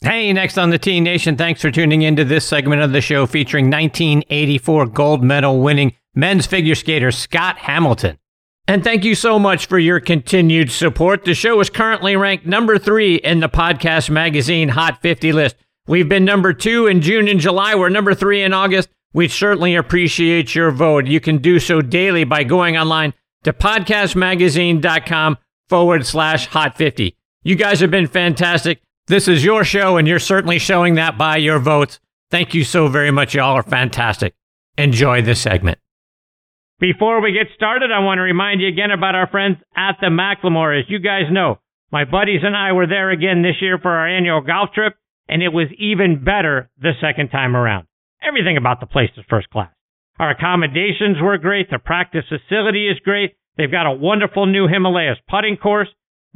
Hey, next on the Tee Nation, thanks for tuning into this segment of the show featuring 1984 gold medal winning men's figure skater Scott Hamilton. And thank you so much for your continued support. The show is currently ranked number three in the podcast magazine Hot 50 list. We've been number two in June and July. We're number three in August. We certainly appreciate your vote. You can do so daily by going online to podcastmagazine.com forward slash hot 50. You guys have been fantastic. This is your show, and you're certainly showing that by your votes. Thank you so very much. Y'all are fantastic. Enjoy this segment. Before we get started, I want to remind you again about our friends at the Macklemore. As you guys know, my buddies and I were there again this year for our annual golf trip, and it was even better the second time around. Everything about the place is first class. Our accommodations were great. The practice facility is great. They've got a wonderful new Himalayas putting course.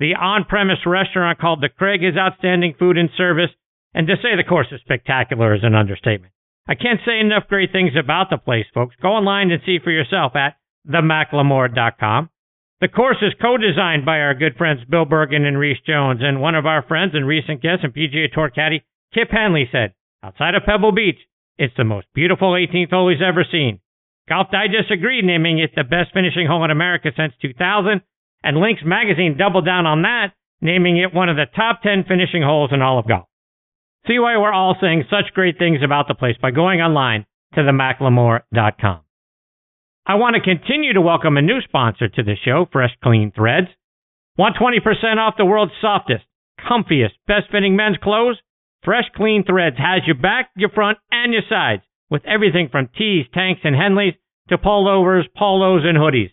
The on-premise restaurant called The Craig is outstanding food and service, and to say the course is spectacular is an understatement. I can't say enough great things about the place, folks. Go online and see for yourself at themacklemore.com. The course is co-designed by our good friends Bill Bergin and Rees Jones, and one of our friends and recent guest and PGA Tour caddy, Kip Henley, said, outside of Pebble Beach, it's the most beautiful 18th hole he's ever seen. Golf Digest agreed, naming it the best finishing hole in America since 2000, and Links Magazine doubled down on that, naming it one of the top 10 finishing holes in all of golf. See why we're all saying such great things about the place by going online to themacklemore.com. I want to continue to welcome a new sponsor to the show, Fresh Clean Threads. Want 20% off the world's softest, comfiest, best fitting men's clothes? Fresh Clean Threads has your back, your front, and your sides with everything from tees, tanks, and Henleys to pullovers, polos, and hoodies.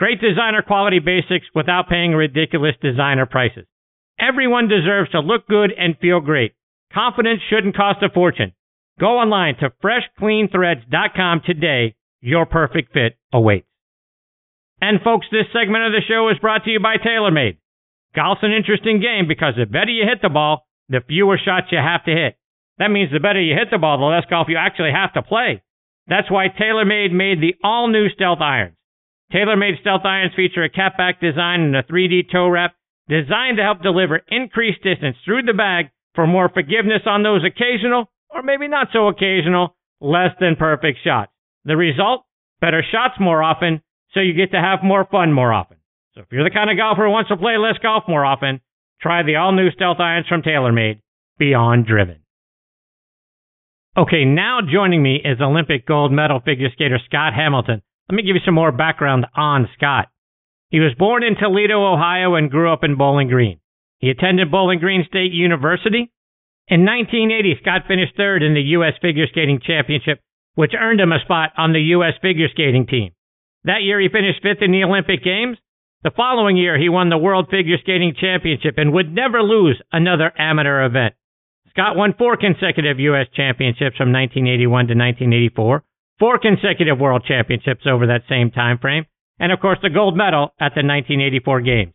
Great designer quality basics without paying ridiculous designer prices. Everyone deserves to look good and feel great. Confidence shouldn't cost a fortune. Go online to freshcleanthreads.com today. Your perfect fit awaits. And folks, this segment of the show is brought to you by TaylorMade. Golf's an interesting game because the better you hit the ball, the fewer shots you have to hit. That means the better you hit the ball, the less golf you actually have to play. That's why TaylorMade made the all new Stealth Irons. TaylorMade Stealth Irons feature a Cap Back design and a 3D toe wrap designed to help deliver increased distance through the bag for more forgiveness on those occasional, or maybe not so occasional, less than perfect shots. The result? Better shots more often, so you get to have more fun more often. So if you're the kind of golfer who wants to play less golf more often, try the all new Stealth Irons from TaylorMade. Beyond driven. Okay, now joining me is Olympic gold medal figure skater Scott Hamilton. Let me give you some more background on Scott. He was born in Toledo, Ohio, and grew up in Bowling Green. He attended Bowling Green State University. In 1980, Scott finished third in the U.S. Figure Skating Championship, which earned him a spot on the U.S. figure skating team. That year, he finished fifth in the Olympic Games. The following year, he won the World Figure Skating Championship and would never lose another amateur event. Scott won four consecutive U.S. championships from 1981 to 1984 four consecutive world championships over that same time frame, and of course the gold medal at the 1984 Games.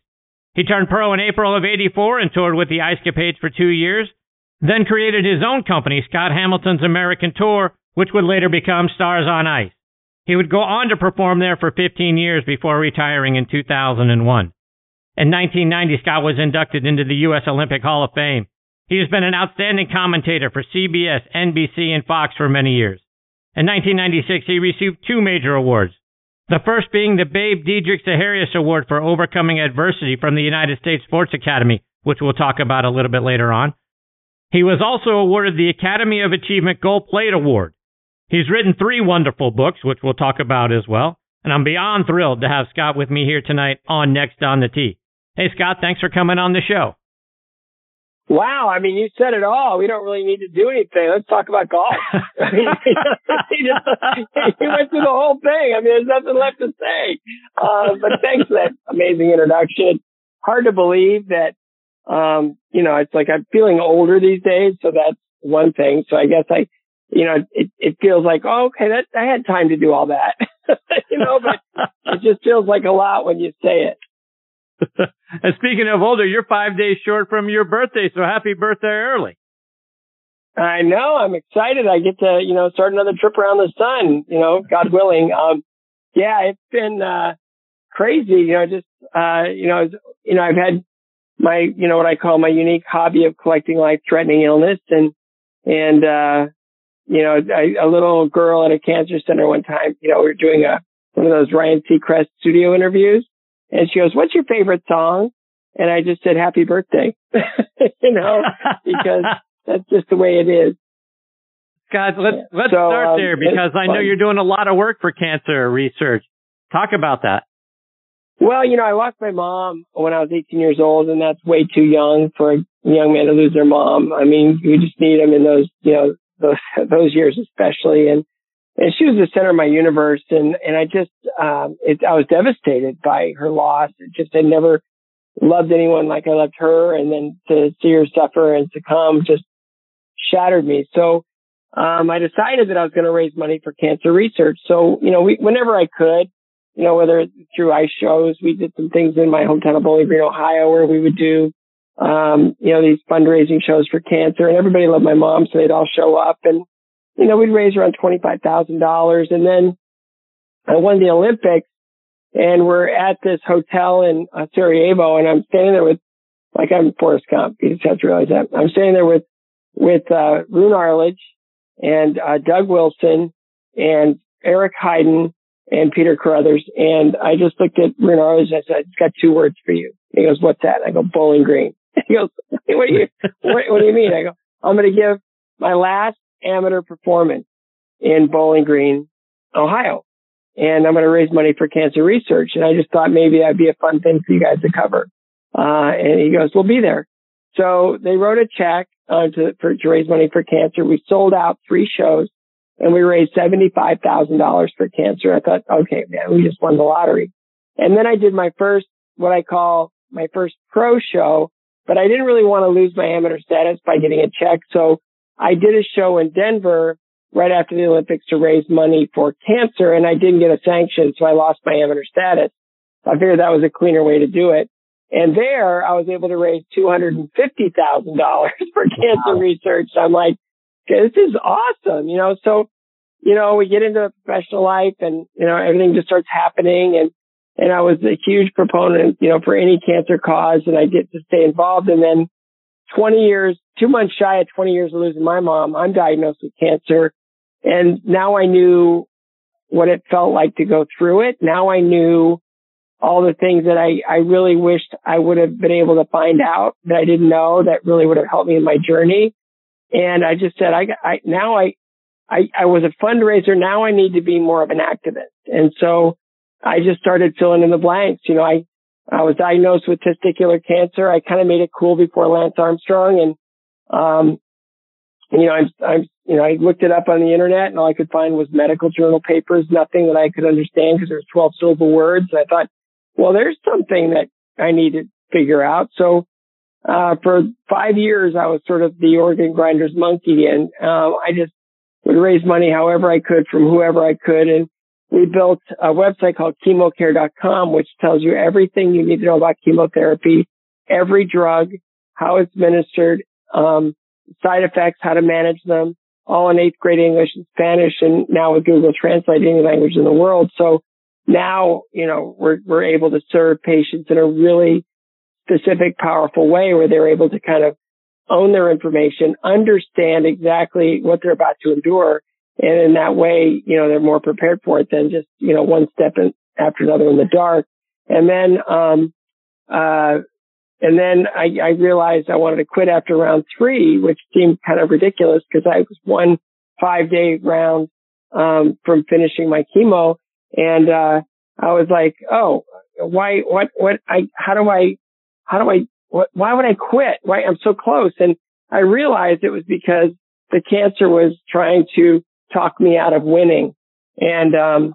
He turned pro in April of 84 and toured with the Ice Capades for two years, then created his own company, Scott Hamilton's American Tour, which would later become Stars on Ice. He would go on to perform there for 15 years before retiring in 2001. In 1990, Scott was inducted into the U.S. Olympic Hall of Fame. He has been an outstanding commentator for CBS, NBC, and Fox for many years. In 1996, he received two major awards. The first being the Babe Didrikson Zaharias Award for overcoming adversity from the United States Sports Academy, which we'll talk about a little bit later on. He was also awarded the Academy of Achievement Gold Plate Award. He's written three wonderful books, which we'll talk about as well. And I'm beyond thrilled to have Scott with me here tonight on Next on the Tee. Hey, Scott, thanks for coming on the show. Wow, I mean, you said it all. We don't really need to do anything. Let's talk about golf. I mean, he, just, he went through the whole thing. I mean, there's nothing left to say. Uh, but thanks for that amazing introduction. Hard to believe that, um, you know, it's like I'm feeling older these days. So that's one thing. So I guess I, you know, it, it feels like, oh, okay, that I had time to do all that, you know, but it just feels like a lot when you say it. And speaking of older, you're five days short from your birthday, so happy birthday early. I know. I'm excited. I get to, you know, start another trip around the sun, you know, God willing. Um, yeah, it's been, uh, crazy, you know, just, uh, you know, you know, I've had my, you know, what I call my unique hobby of collecting life threatening illness. And, and, uh, you know, I, a little girl at a cancer center one time, you know, we were doing a, one of those Ryan Seacrest studio interviews and she goes, what's your favorite song? And I just said, happy birthday, you know, because that's just the way it is. Guys, let's, let's so, start um, there because I know you're doing a lot of work for cancer research. Talk about that. Well, you know, I lost my mom when I was 18 years old, and that's way too young for a young man to lose their mom. I mean, you just need them in those, you know, those those years especially. And and she was the center of my universe, and and I just, um, it, I was devastated by her loss. It just I never loved anyone like I loved her, and then to see her suffer and succumb just shattered me. So. Um, I decided that I was going to raise money for cancer research. So, you know, we, whenever I could, you know, whether through ice shows, we did some things in my hometown of Bowling Green, Ohio, where we would do, um, you know, these fundraising shows for cancer and everybody loved my mom. So they'd all show up and, you know, we'd raise around $25,000. And then I won the Olympics and we're at this hotel in uh, Sarajevo and I'm standing there with, like I'm Forrest Gump. You just have to realize that. I'm standing there with, with, uh, Roone Arledge and, uh, Doug Wilson and Eric Heiden and Peter Carruthers. And I just looked at Renard and I said, it's got two words for you. He goes, what's that? I go, Bowling Green. He goes, what do you, what, what do you mean? I go, I'm going to give my last amateur performance in Bowling Green, Ohio. And I'm going to raise money for cancer research. And I just thought maybe that'd be a fun thing for you guys to cover. Uh, and he goes, we'll be there. So they wrote a check uh, to, for, to raise money for cancer. We sold out three shows and we raised $75,000 for cancer. I thought, okay, man, we just won the lottery. And then I did my first, what I call my first pro show, but I didn't really want to lose my amateur status by getting a check. So I did a show in Denver right after the Olympics to raise money for cancer and I didn't get a sanction. So I lost my amateur status. I figured that was a cleaner way to do it. And there I was able to raise $250,000 for cancer wow. research. I'm like, this is awesome, you know, so, you know, we get into professional life and, you know, everything just starts happening and, and I was a huge proponent, you know, for any cancer cause and I get to stay involved. And then 20 years, two months shy of 20 years of losing my mom, I'm diagnosed with cancer. And now I knew what it felt like to go through it. Now I knew all the things that I, I really wished I would have been able to find out that I didn't know that really would have helped me in my journey. And I just said, I, I now I, I, I was a fundraiser. Now I need to be more of an activist. And so I just started filling in the blanks. You know, I, I was diagnosed with testicular cancer. I kind of made it cool before Lance Armstrong. And, um, you know, I'm, I'm, you know, I looked it up on the internet and all I could find was medical journal papers, nothing that I could understand because there's 12 syllable words. And I thought, well, there's something that I need to figure out. So uh, for five years, I was sort of the organ grinder's monkey and, uh, I just would raise money however I could from whoever I could. And we built a website called chemocare.com, which tells you everything you need to know about chemotherapy, every drug, how it's administered, um, side effects, how to manage them, all in eighth grade English and Spanish, and now with Google Translate any language in the world. So now, you know, we're, we're able to serve patients in a really specific, powerful way where they're able to kind of own their information, understand exactly what they're about to endure. And in that way, you know, they're more prepared for it than just, you know, one step in, after another in the dark. And then, um, uh, and then I, I realized I wanted to quit after round three, which seemed kind of ridiculous because I was one five day round, um, from finishing my chemo. And, uh, I was like, oh, why, what, what, I, how do I how do I, what, why would I quit? Why I'm so close? And I realized it was because the cancer was trying to talk me out of winning. And, um,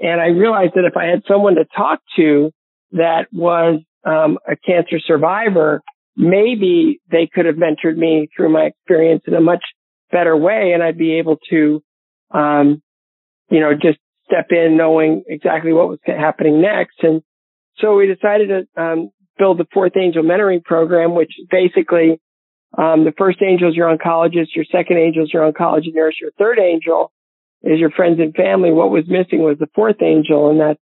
and I realized that if I had someone to talk to that was, um, a cancer survivor, maybe they could have mentored me through my experience in a much better way. And I'd be able to, um, you know, just step in knowing exactly what was happening next. And so we decided to, um, build the fourth angel mentoring program, which basically, um, the first angel is your oncologist, your second angel is your oncology nurse, your third angel is your friends and family. What was missing was the fourth angel, and that's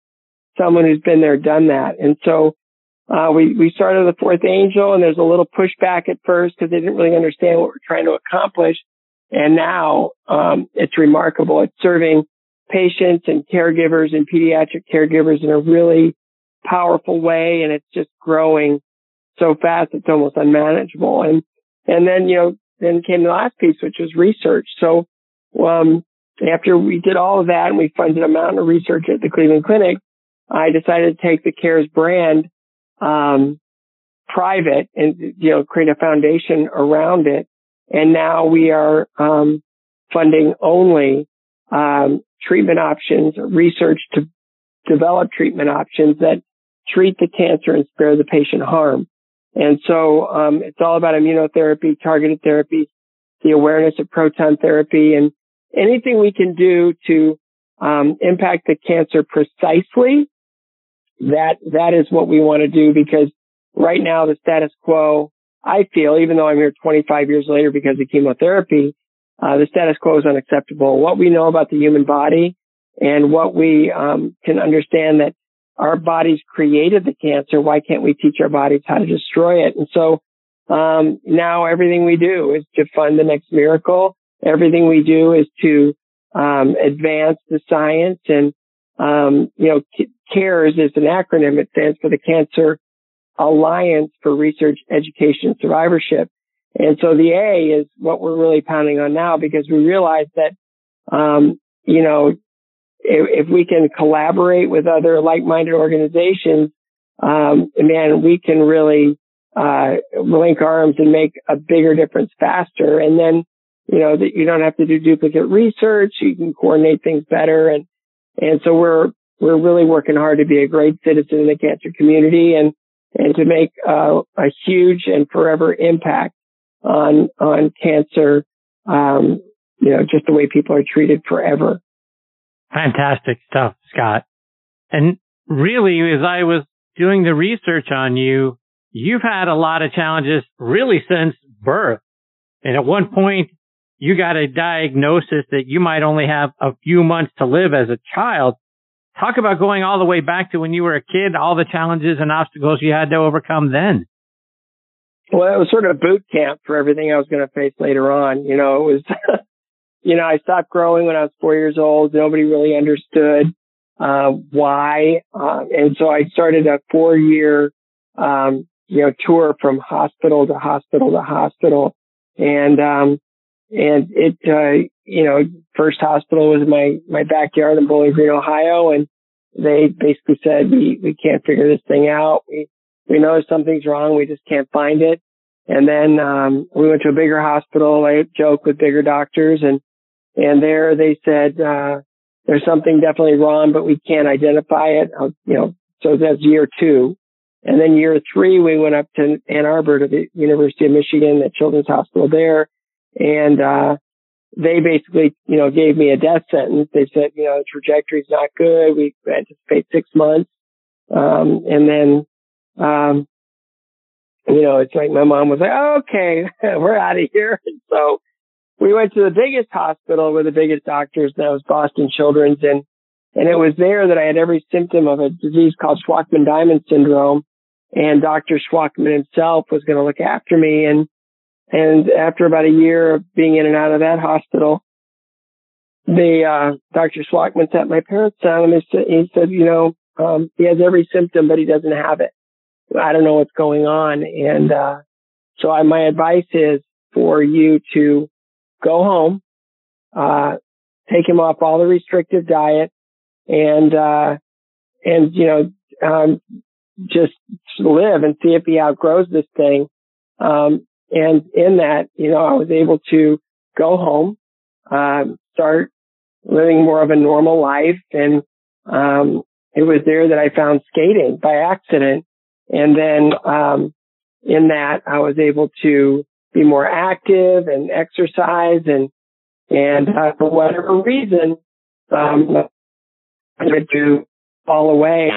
someone who's been there, done that. And so uh, we, we started the fourth angel and there's a little pushback at first because they didn't really understand what we're trying to accomplish. And now, um, it's remarkable. It's serving patients and caregivers and pediatric caregivers in a really powerful way. And it's just growing so fast. It's almost unmanageable. And, and then, you know, then came the last piece, which was research. So, um, after we did all of that and we funded a mountain of research at the Cleveland Clinic, I decided to take the CARES brand um, private and you know create a foundation around it. And now we are um, funding only um, treatment options, research to develop treatment options that treat the cancer and spare the patient harm. And so um, it's all about immunotherapy, targeted therapy, the awareness of proton therapy, and anything we can do to um, impact the cancer precisely that that is what we want to do because right now the status quo, I feel, even though I'm here 25 years later because of chemotherapy, uh, the status quo is unacceptable. What we know about the human body and what we um, can understand that our bodies created the cancer. Why can't we teach our bodies how to destroy it? And so um, now everything we do is to fund the next miracle. Everything we do is to um, advance the science and um, you know, CARES is an acronym. It stands for the Cancer Alliance for Research, Education, Survivorship. And so the A is what we're really pounding on now because we realize that, um, you know, if, if, we can collaborate with other like-minded organizations, um, man, we can really, uh, link arms and make a bigger difference faster. And then, you know, that you don't have to do duplicate research. You can coordinate things better and, and so we're, we're really working hard to be a great citizen in the cancer community and, and to make uh, a huge and forever impact on, on cancer, um, you know, just the way people are treated forever. Fantastic stuff, Scott. And really, as I was doing the research on you, you've had a lot of challenges really since birth. And at one point, you got a diagnosis that you might only have a few months to live as a child. Talk about going all the way back to when you were a kid, all the challenges and obstacles you had to overcome then. Well, it was sort of a boot camp for everything I was going to face later on. You know, it was, you know, I stopped growing when I was four years old. Nobody really understood, uh, why. Um, and so I started a four year, um, you know, tour from hospital to hospital to hospital. And, um, and it, uh, you know, first hospital was my, my backyard in Bowling Green, Ohio. And they basically said, we, we can't figure this thing out. We, we know something's wrong. We just can't find it. And then, um, we went to a bigger hospital. I joke with bigger doctors and, and there they said, uh, there's something definitely wrong, but we can't identify it. Uh, you know, so that's year two. And then year three, we went up to Ann Arbor to the University of Michigan, the Children's Hospital there and, uh, they basically, you know, gave me a death sentence. They said, you know, the trajectory's not good. We anticipate six months. Um, and then, um, you know, it's like my mom was like, okay, we're out of here. And so we went to the biggest hospital with the biggest doctors. That was Boston Children's. And, and it was there that I had every symptom of a disease called Shwachman-Diamond syndrome. And Dr. Shwachman himself was going to look after me. And and after about a year of being in and out of that hospital, the uh, Dr. Shwachman sat my parents down and he said, he said, you know, um, he has every symptom, but he doesn't have it. I don't know what's going on. And uh, so I, my advice is for you to go home, uh, take him off all the restrictive diet, and uh, and you know um, just live and see if he outgrows this thing. Um, and in that, you know, I was able to go home, um, start living more of a normal life. And, um, it was there that I found skating by accident. And then, um, in that I was able to be more active and exercise and, and, uh, for whatever reason, um, I had to fall away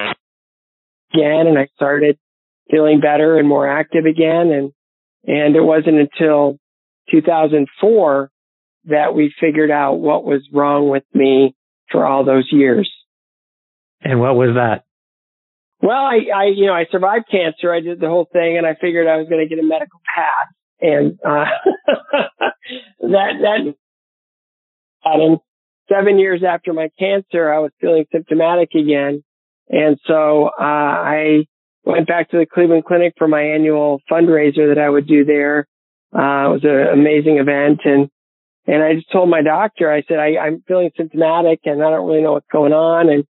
again and I started feeling better and more active again. And, and it wasn't until 2004 that we figured out what was wrong with me for all those years. And what was that? Well, I, I, you know, I survived cancer. I did the whole thing and I figured I was going to get a medical pass and, uh, that, that, and seven years after my cancer, I was feeling symptomatic again. And so, uh, I went back to the Cleveland Clinic for my annual fundraiser that I would do there. Uh, it was an amazing event and, and I just told my doctor, I said, I, I'm feeling symptomatic and I don't really know what's going on. And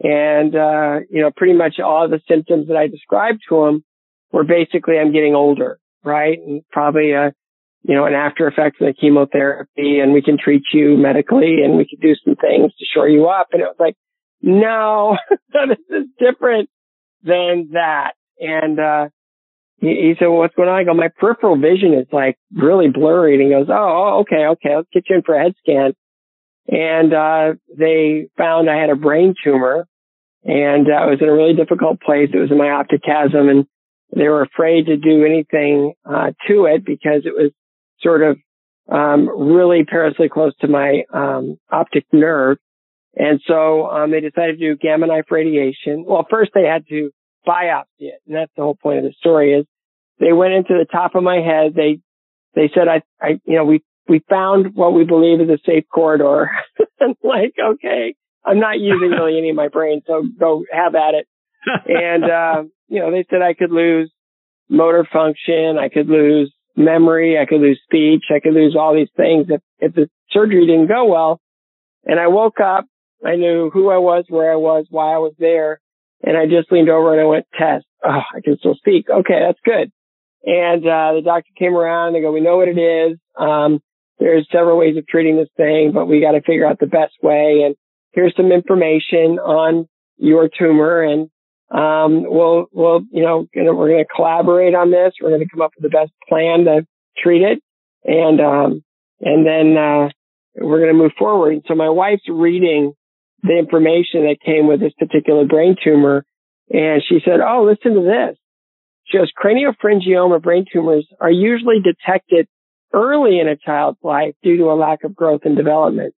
and, uh, you know, pretty much all the symptoms that I described to him were basically I'm getting older, right? And probably, uh, you know, an after effect of the chemotherapy and we can treat you medically and we can do some things to shore you up. And it was like, no, this is different than that. And, uh, he, he said, well, what's going on? I go, my peripheral vision is like really blurry. And he goes, oh, okay, okay. Let's get you in for a head scan and uh, they found I had a brain tumor, and uh, I was in a really difficult place. It was in my optic chiasm, and they were afraid to do anything uh, to it because it was sort of um, really perilously close to my um, optic nerve. And so um, they decided to do gamma knife radiation. Well, first they had to biopsy it, and that's the whole point of the story. Is they went into the top of my head. They they said I I you know we we found what we believe is a safe corridor. and like, okay, I'm not using really any of my brain, so go have at it. and, uh, you know, they said I could lose motor function. I could lose memory. I could lose speech. I could lose all these things if, if the surgery didn't go well. And I woke up. I knew who I was, where I was, why I was there. And I just leaned over and I went, test. Oh, I can still speak. Okay, that's good. And, uh, the doctor came around. They go, we know what it is. Um, there's several ways of treating this thing, but we got to figure out the best way. And here's some information on your tumor. And, um, we'll, we'll, you know, we're going to collaborate on this. We're going to come up with the best plan to treat it. And, um, and then, uh, we're going to move forward. So my wife's reading the information that came with this particular brain tumor. And she said, Oh, listen to this. She goes, craniopharyngioma brain tumors are usually detected early in a child's life due to a lack of growth and development.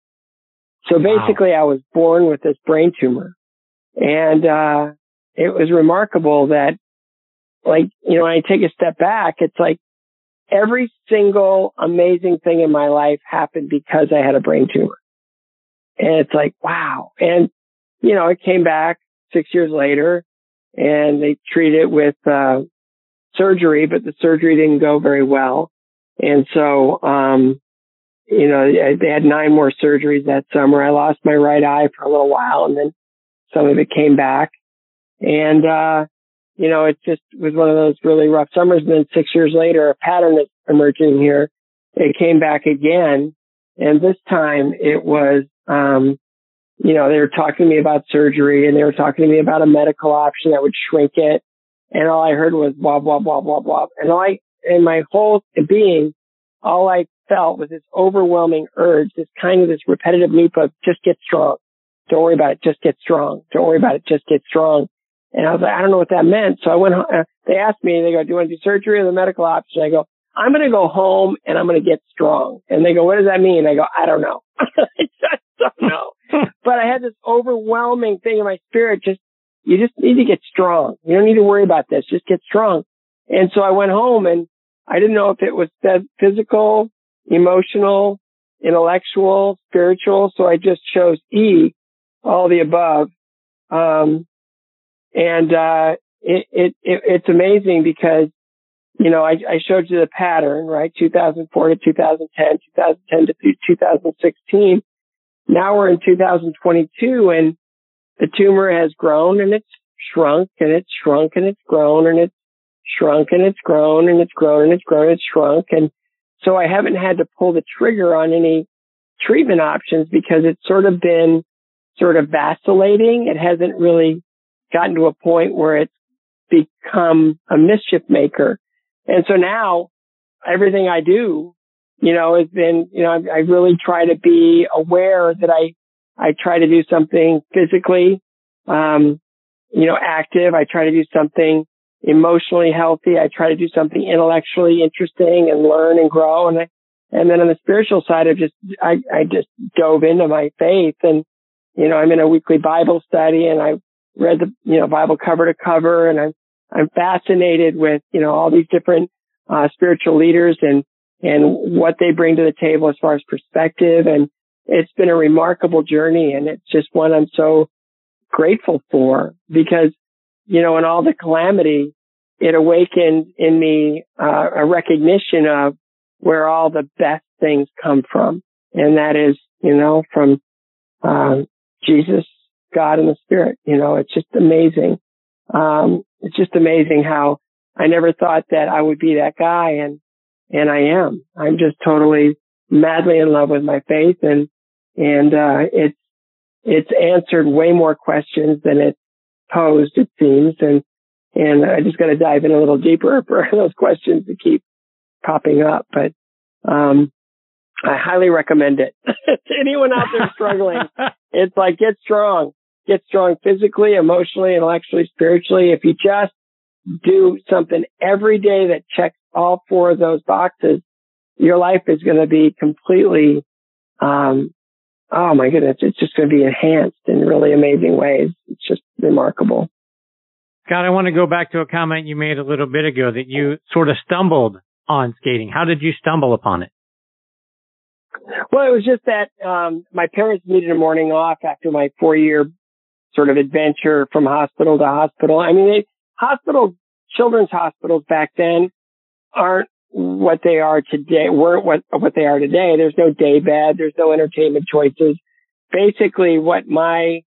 So basically wow. I was born with this brain tumor and, uh, it was remarkable that like, you know, when I take a step back, it's like every single amazing thing in my life happened because I had a brain tumor. And it's like, wow. And, you know, it came back six years later and they treated it with, uh, surgery, but the surgery didn't go very well. And so, um, you know, they had nine more surgeries that summer. I lost my right eye for a little while and then some of it came back. And, uh, you know, it just was one of those really rough summers. And then six years later, a pattern is emerging here. It came back again. And this time it was, um, you know, they were talking to me about surgery and they were talking to me about a medical option that would shrink it. And all I heard was blah, blah, blah, blah, blah. And all I, in my whole being, all I felt was this overwhelming urge, this kind of this repetitive loop of just get strong. Don't worry about it. Just get strong. Don't worry about it. Just get strong. And I was like, I don't know what that meant. So I went, uh, they asked me, they go, do you want to do surgery or the medical option? I go, I'm going to go home and I'm going to get strong. And they go, what does that mean? I go, I don't know. I just don't know. but I had this overwhelming thing in my spirit. Just, you just need to get strong. You don't need to worry about this. Just get strong. And so I went home and I didn't know if it was physical, emotional, intellectual, spiritual. So I just chose E, all the above. Um, and, uh, it, it, it, it's amazing because, you know, I, I showed you the pattern, right? 2004 to 2010, 2010 to 2016. Now we're in 2022 and the tumor has grown and it's shrunk and it's shrunk and it's grown and it's shrunk and it's grown and it's grown and it's grown and it's shrunk. And so I haven't had to pull the trigger on any treatment options because it's sort of been sort of vacillating. It hasn't really gotten to a point where it's become a mischief maker. And so now everything I do, you know, has been, you know, I, I really try to be aware that I, I try to do something physically, um, you know, active. I try to do something emotionally healthy. I try to do something intellectually interesting and learn and grow. And I, and then on the spiritual side, I just, I, I just dove into my faith and, you know, I'm in a weekly Bible study and I read the, you know, Bible cover to cover and I'm, I'm fascinated with, you know, all these different, uh, spiritual leaders and, and what they bring to the table as far as perspective. And it's been a remarkable journey and it's just one I'm so grateful for because, you know, in all the calamity, it awakened in me uh, a recognition of where all the best things come from. And that is, you know, from um, Jesus, God, and the Spirit. You know, it's just amazing. Um, it's just amazing how I never thought that I would be that guy, and and I am. I'm just totally madly in love with my faith, and and uh, it's it's answered way more questions than it posed, it seems, and and I just got to dive in a little deeper for those questions to keep popping up. But um, I highly recommend it to anyone out there struggling. it's like get strong, get strong physically, emotionally, intellectually, spiritually. If you just do something every day that checks all four of those boxes, your life is going to be completely, um, oh my goodness, it's just going to be enhanced in really amazing ways. It's just remarkable. Scott, I want to go back to a comment you made a little bit ago that you sort of stumbled on skating. How did you stumble upon it? Well, it was just that um, my parents needed a morning off after my four year sort of adventure from hospital to hospital. I mean, they, hospital, children's hospitals back then aren't what they are today, weren't what, what they are today. There's no day bed. There's no entertainment choices. Basically what my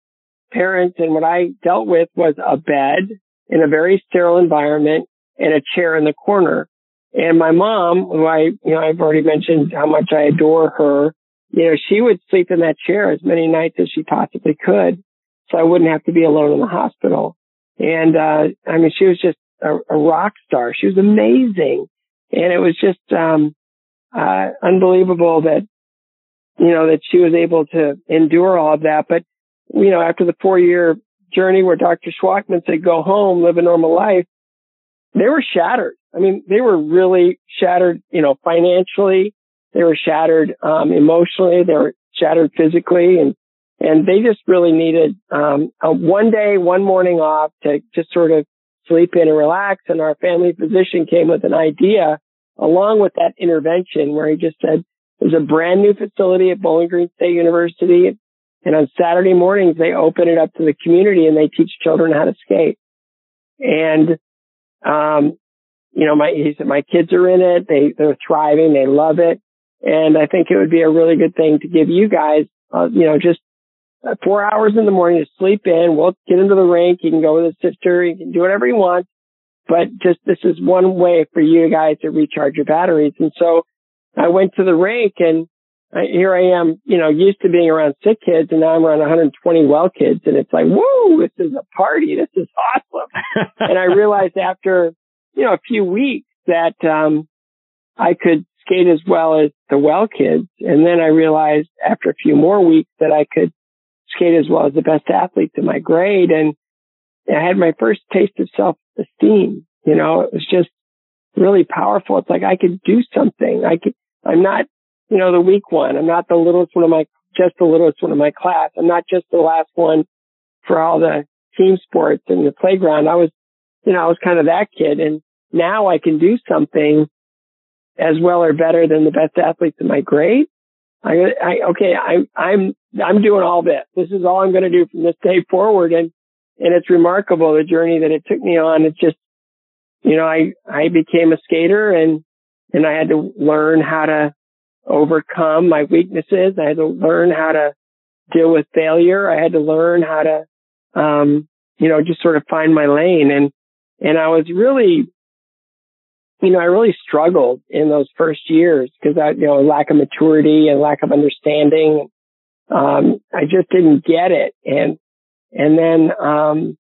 parents and what I dealt with was a bed in a very sterile environment and a chair in the corner. And my mom, who I, you know, I've already mentioned how much I adore her, you know, she would sleep in that chair as many nights as she possibly could. So I wouldn't have to be alone in the hospital. And, uh, I mean, she was just a, a rock star. She was amazing. And it was just, um, uh, unbelievable that, you know, that she was able to endure all of that. But, you know, after the four year journey where Dr. Shwachman said, go home, live a normal life, they were shattered. I mean, they were really shattered, you know, financially. They were shattered, um, emotionally. They were shattered physically and, and they just really needed, um, a one day, one morning off to just sort of sleep in and relax. And our family physician came with an idea along with that intervention where he just said, there's a brand new facility at Bowling Green State University. And on Saturday mornings, they open it up to the community and they teach children how to skate. And um, you know, my, he said, my kids are in it. They, they're thriving. They love it. And I think it would be a really good thing to give you guys, uh, you know, just four hours in the morning to sleep in. We'll get into the rink. You can go with a sister. You can do whatever you want. But just this is one way for you guys to recharge your batteries. And so I went to the rink and I, here I am, you know, used to being around sick kids and now I'm around 120 well kids. And it's like, whoa, this is a party. This is awesome. and I realized after you know, a few weeks that, um, I could skate as well as the well kids. And then I realized after a few more weeks that I could skate as well as the best athletes in my grade. And I had my first taste of self esteem. You know, it was just really powerful. It's like I could do something. I could, I'm not, you know, the weak one. I'm not the littlest one of my, just the littlest one of my class. I'm not just the last one for all the team sports and the playground. I was you know, I was kind of that kid and now I can do something as well or better than the best athletes in my grade. I, I okay, I, I'm, I'm doing all this. This is all I'm going to do from this day forward. And, and it's remarkable the journey that it took me on. It's just, you know, I, I became a skater and, and I had to learn how to overcome my weaknesses. I had to learn how to deal with failure. I had to learn how to, um, you know, just sort of find my lane. And, and I was really, you know, I really struggled in those first years because I, you know, lack of maturity and lack of understanding. Um, I just didn't get it. And, and then, um,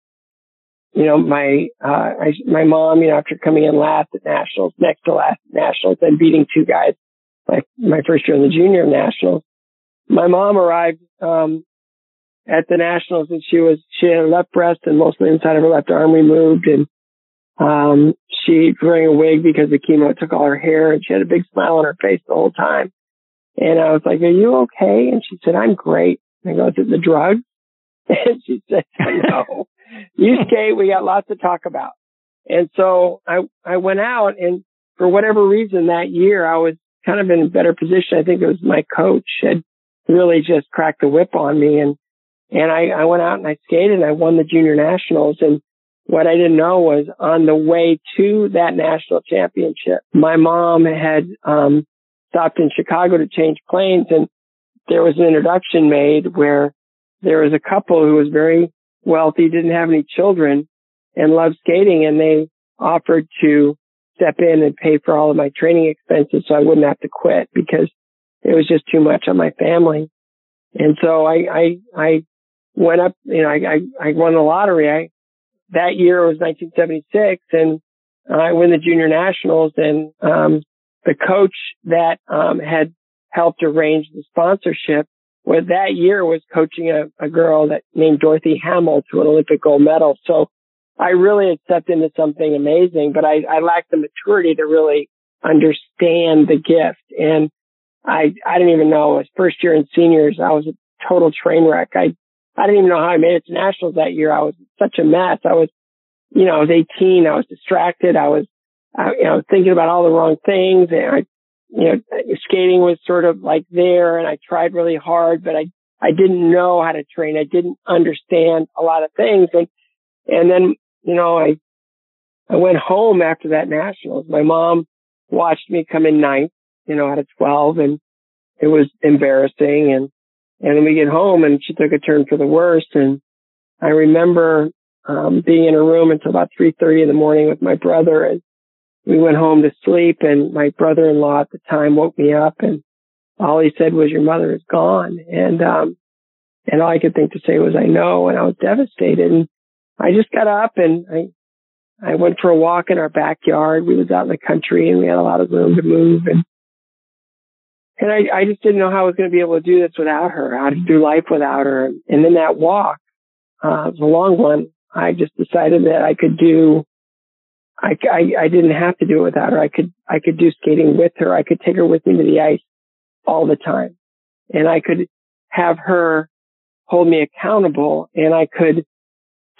you know, my, uh, I, my mom, you know, after coming in last at nationals, next to last at nationals and beating two guys, like my first year in the junior nationals, my mom arrived, um, at the nationals and she was, she had a left breast and most of the inside of her left arm removed and um, she wearing a wig because the chemo took all her hair and she had a big smile on her face the whole time. And I was like, are you okay? And she said, I'm great. And I go, is it the drugs? And she said, no, you skate, we got lots to talk about. And so I, I went out and for whatever reason that year I was kind of in a better position. I think it was my coach had really just cracked the whip on me and, and I, I went out and I skated and I won the junior nationals. And what I didn't know was on the way to that national championship, my mom had, um, stopped in Chicago to change planes and there was an introduction made where there was a couple who was very wealthy, didn't have any children and loved skating and they offered to step in and pay for all of my training expenses so I wouldn't have to quit because it was just too much on my family. And so I, I, I went up, you know, I, I, I won the lottery. That year was 1976 and I win the junior nationals and, um, the coach that, um, had helped arrange the sponsorship was that year was coaching a, a girl that named Dorothy Hamill to an Olympic gold medal. So I really had stepped into something amazing, but I, I lacked the maturity to really understand the gift. And I, I didn't even know it was first year in seniors. I was a total train wreck. I, I didn't even know how I made it to nationals that year. I was such a mess. I was, you know, I was 18. I was distracted. I was, I, you know, thinking about all the wrong things. And I, you know, skating was sort of like there and I tried really hard, but I, I didn't know how to train. I didn't understand a lot of things. And, and then you know, I, I went home after that nationals. My mom watched me come in ninth, you know, out of 12 and it was embarrassing. And, and then we get home and she took a turn for the worst. And I remember, um, being in a room until about 3.30 in the morning with my brother and we went home to sleep and my brother-in-law at the time woke me up and all he said was, your mother is gone. And, um, and all I could think to say was, I know. And I was devastated. And I just got up and I, I went for a walk in our backyard. We was out in the country and we had a lot of room to move and, and I, I just didn't know how I was going to be able to do this without her, how to do life without her. And then that walk, uh, a long one. I just decided that I could do, I, I, I didn't have to do it without her. I could, I could do skating with her. I could take her with me to the ice all the time and I could have her hold me accountable and I could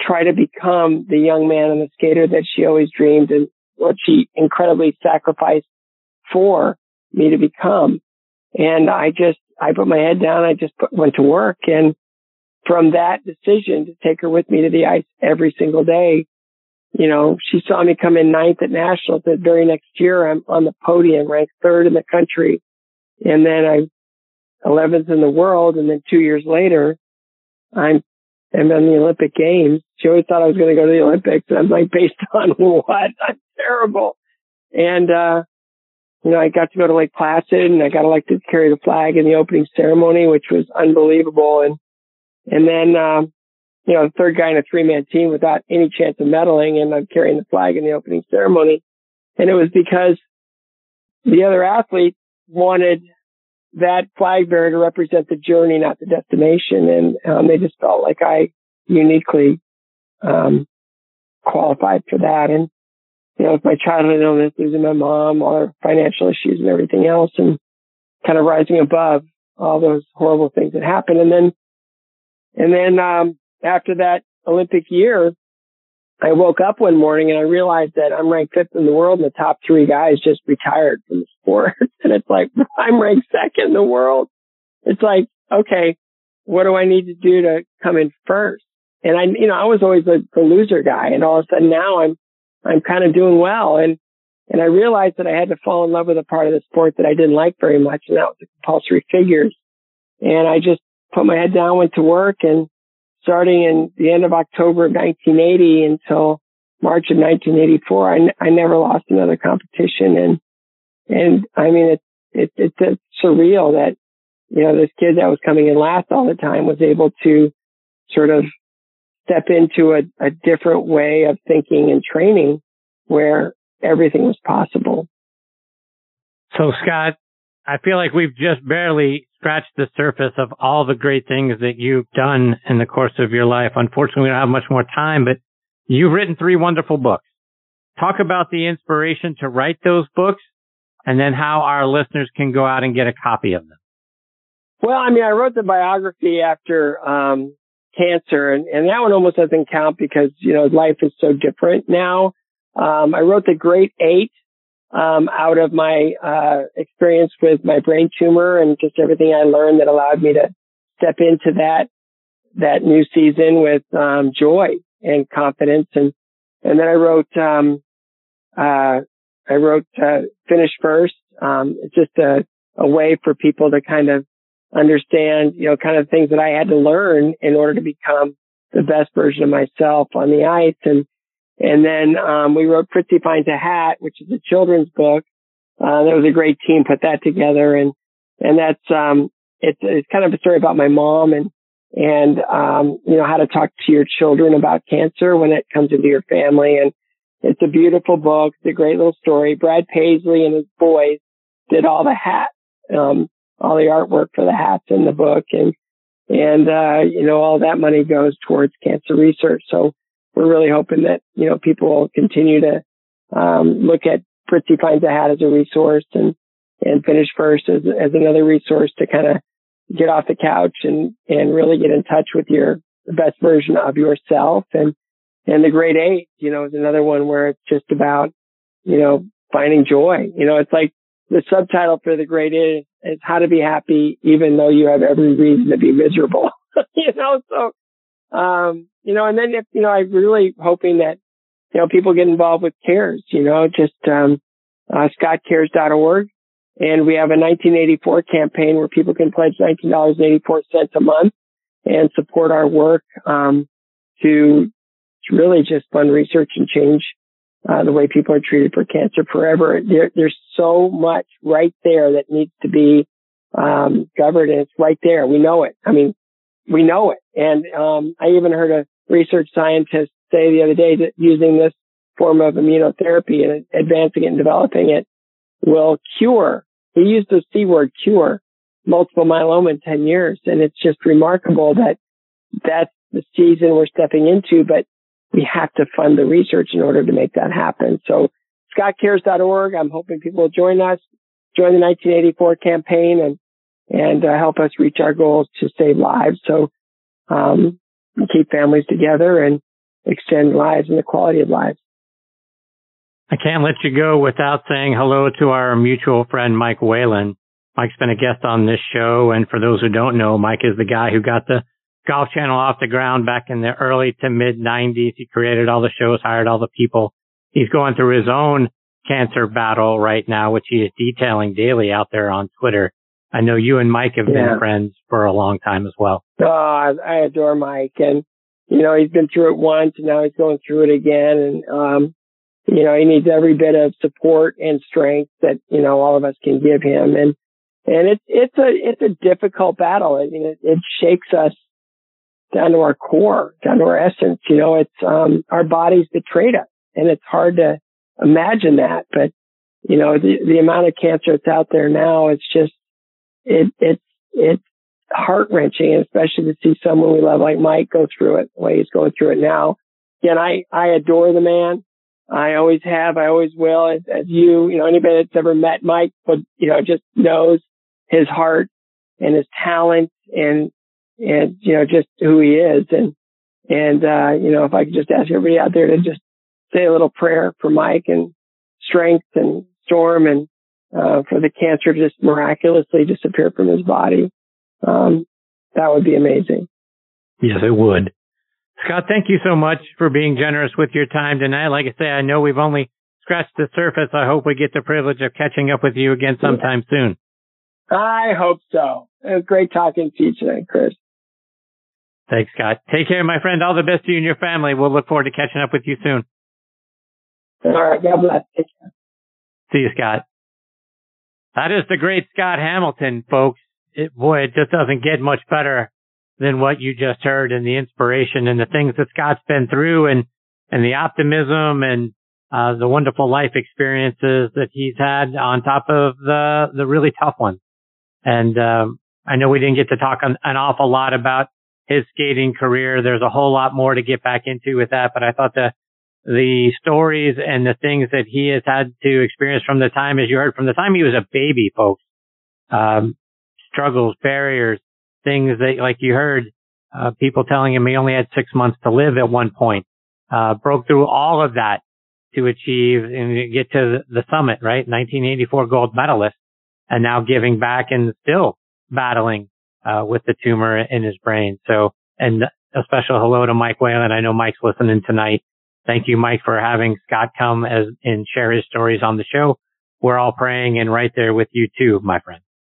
try to become the young man and the skater that she always dreamed and what she incredibly sacrificed for me to become. And I just, I put my head down. I just put, went to work. And from that decision to take her with me to the ice every single day, you know, she saw me come in ninth at nationals. The very next year, I'm on the podium, ranked third in the country. And then I'm 11th in the world. And then two years later, I'm and then the Olympic Games. She always thought I was going to go to the Olympics. And I'm like, based on what? I'm terrible. And, uh, you know, I got to go to Lake Placid and I got elected to carry the flag in the opening ceremony, which was unbelievable. And, and then, um, you know, the third guy in a three man team without any chance of medaling and I'm carrying the flag in the opening ceremony. And it was because the other athletes wanted that flag bearer to represent the journey, not the destination. And um, they just felt like I uniquely um, qualified for that. And you know, with my childhood illness, losing my mom, all her financial issues and everything else, and kind of rising above all those horrible things that happened. And then, and then um, after that Olympic year, I woke up one morning and I realized that I'm ranked fifth in the world and the top three guys just retired from the sport. and it's like, I'm ranked second in the world. It's like, okay, what do I need to do to come in first? And I, you know, I was always the, the loser guy and all of a sudden now I'm, I'm kind of doing well. And, and I realized that I had to fall in love with a part of the sport that I didn't like very much. And that was the compulsory figures. And I just put my head down, went to work and starting in the end of October of 1980 until March of 1984, I, n- I never lost another competition. And, and I mean, it's, it, it's, it's surreal that, you know, this kid that was coming in last all the time was able to sort of step into a, a different way of thinking and training where everything was possible. So Scott, I feel like we've just barely scratched the surface of all the great things that you've done in the course of your life. Unfortunately, we don't have much more time, but you've written three wonderful books. Talk about the inspiration to write those books and then how our listeners can go out and get a copy of them. Well, I mean, I wrote the biography after um, cancer, and, and that one almost doesn't count because you know life is so different now. Um, I wrote the Great Eight um, out of my uh, experience with my brain tumor and just everything I learned that allowed me to step into that that new season with um, joy and confidence. And and then I wrote um, uh, I wrote uh, Finish First. Um, it's just a, a way for people to kind of understand, you know, kind of things that I had to learn in order to become the best version of myself on the ice. And and then um, we wrote Fritzy Finds a Hat, which is a children's book. Uh, that was a great team put that together, and and that's um, it's it's kind of a story about my mom and and um, you know how to talk to your children about cancer when it comes into your family, and it's a beautiful book. It's a great little story. Brad Paisley and his boys did all the hats, um, all the artwork for the hats in the book, and and uh, you know all that money goes towards cancer research. So we're really hoping that, you know, people will continue to um, look at Fritzy Finds a Hat as a resource and, and Finish First as, as another resource to kind of get off the couch and, and really get in touch with your best version of yourself. And, and the Great Eight, you know, is another one where it's just about, you know, finding joy. You know, it's like the subtitle for the Great Eight is how to be happy even though you have every reason to be miserable. you know, so um, you know, and then if, you know, I'm really hoping that, you know, people get involved with CARES, you know, just, um, uh, scottcares.org. And we have a 1984 campaign where people can pledge $19.84 a month and support our work, um, to, to really just fund research and change, uh, the way people are treated for cancer forever. There, there's so much right there that needs to be, um, governed and it's right there. We know it. I mean, we know it. And um, I even heard a research scientist say the other day that using this form of immunotherapy and advancing it and developing it will cure. He used the C word, cure, multiple myeloma in 10 years. And it's just remarkable that that's the season we're stepping into, but we have to fund the research in order to make that happen. So scottcares.org. I'm hoping people will join us, join the 1984 campaign and and uh, help us reach our goals to save lives. So, um, keep families together and extend lives and the quality of lives. I can't let you go without saying hello to our mutual friend, Mike Whalen. Mike's been a guest on this show. And for those who don't know, Mike is the guy who got the Golf Channel off the ground back in the early to mid 90s. He created all the shows, hired all the people. He's going through his own cancer battle right now, which he is detailing daily out there on Twitter. I know you and Mike have yeah. been friends for a long time as well. Oh, I adore Mike and, you know, he's been through it once and now he's going through it again. And, um, you know, he needs every bit of support and strength that, you know, all of us can give him. And, and it's, it's a, it's a difficult battle. I mean, it, it shakes us down to our core, down to our essence. You know, it's, um, our bodies betrayed us and it's hard to imagine that, but, you know, the, the amount of cancer that's out there now, it's just, it, it's, it's heart wrenching, especially to see someone we love like Mike go through it the way he's going through it now. Again, I, I adore the man. I always have. I always will. As, as you, you know, anybody that's ever met Mike, but you know, just knows his heart and his talent and, and, you know, just who he is. And, and, uh, you know, if I could just ask everybody out there to just say a little prayer for Mike and strength and storm and, uh, for the cancer to just miraculously disappear from his body. Um, that would be amazing. Yes, it would. Scott, thank you so much for being generous with your time tonight. Like I say, I know we've only scratched the surface. I hope we get the privilege of catching up with you again sometime yeah. soon. I hope so. It was great talking to you today, Chris. Thanks, Scott. Take care, my friend. All the best to you and your family. We'll look forward to catching up with you soon. All right. God bless. Take care. See you, Scott. That is the great Scott Hamilton, folks. It, boy, it just doesn't get much better than what you just heard and the inspiration and the things that Scott's been through and, and the optimism and, uh, the wonderful life experiences that he's had on top of the, the really tough ones. And, um, I know we didn't get to talk an, an awful lot about his skating career. There's a whole lot more to get back into with that, but I thought the the stories and the things that he has had to experience from the time, as you heard, from the time he was a baby, folks, um, struggles, barriers, things that, like you heard, uh, people telling him he only had six months to live at one point, uh, broke through all of that to achieve and get to the summit, right? 1984 gold medalist and now giving back and still battling, uh, with the tumor in his brain. So, and a special hello to Mike Whalen. I know Mike's listening tonight. Thank you, Mike, for having Scott come as and share his stories on the show. We're all praying and right there with you too, my friend.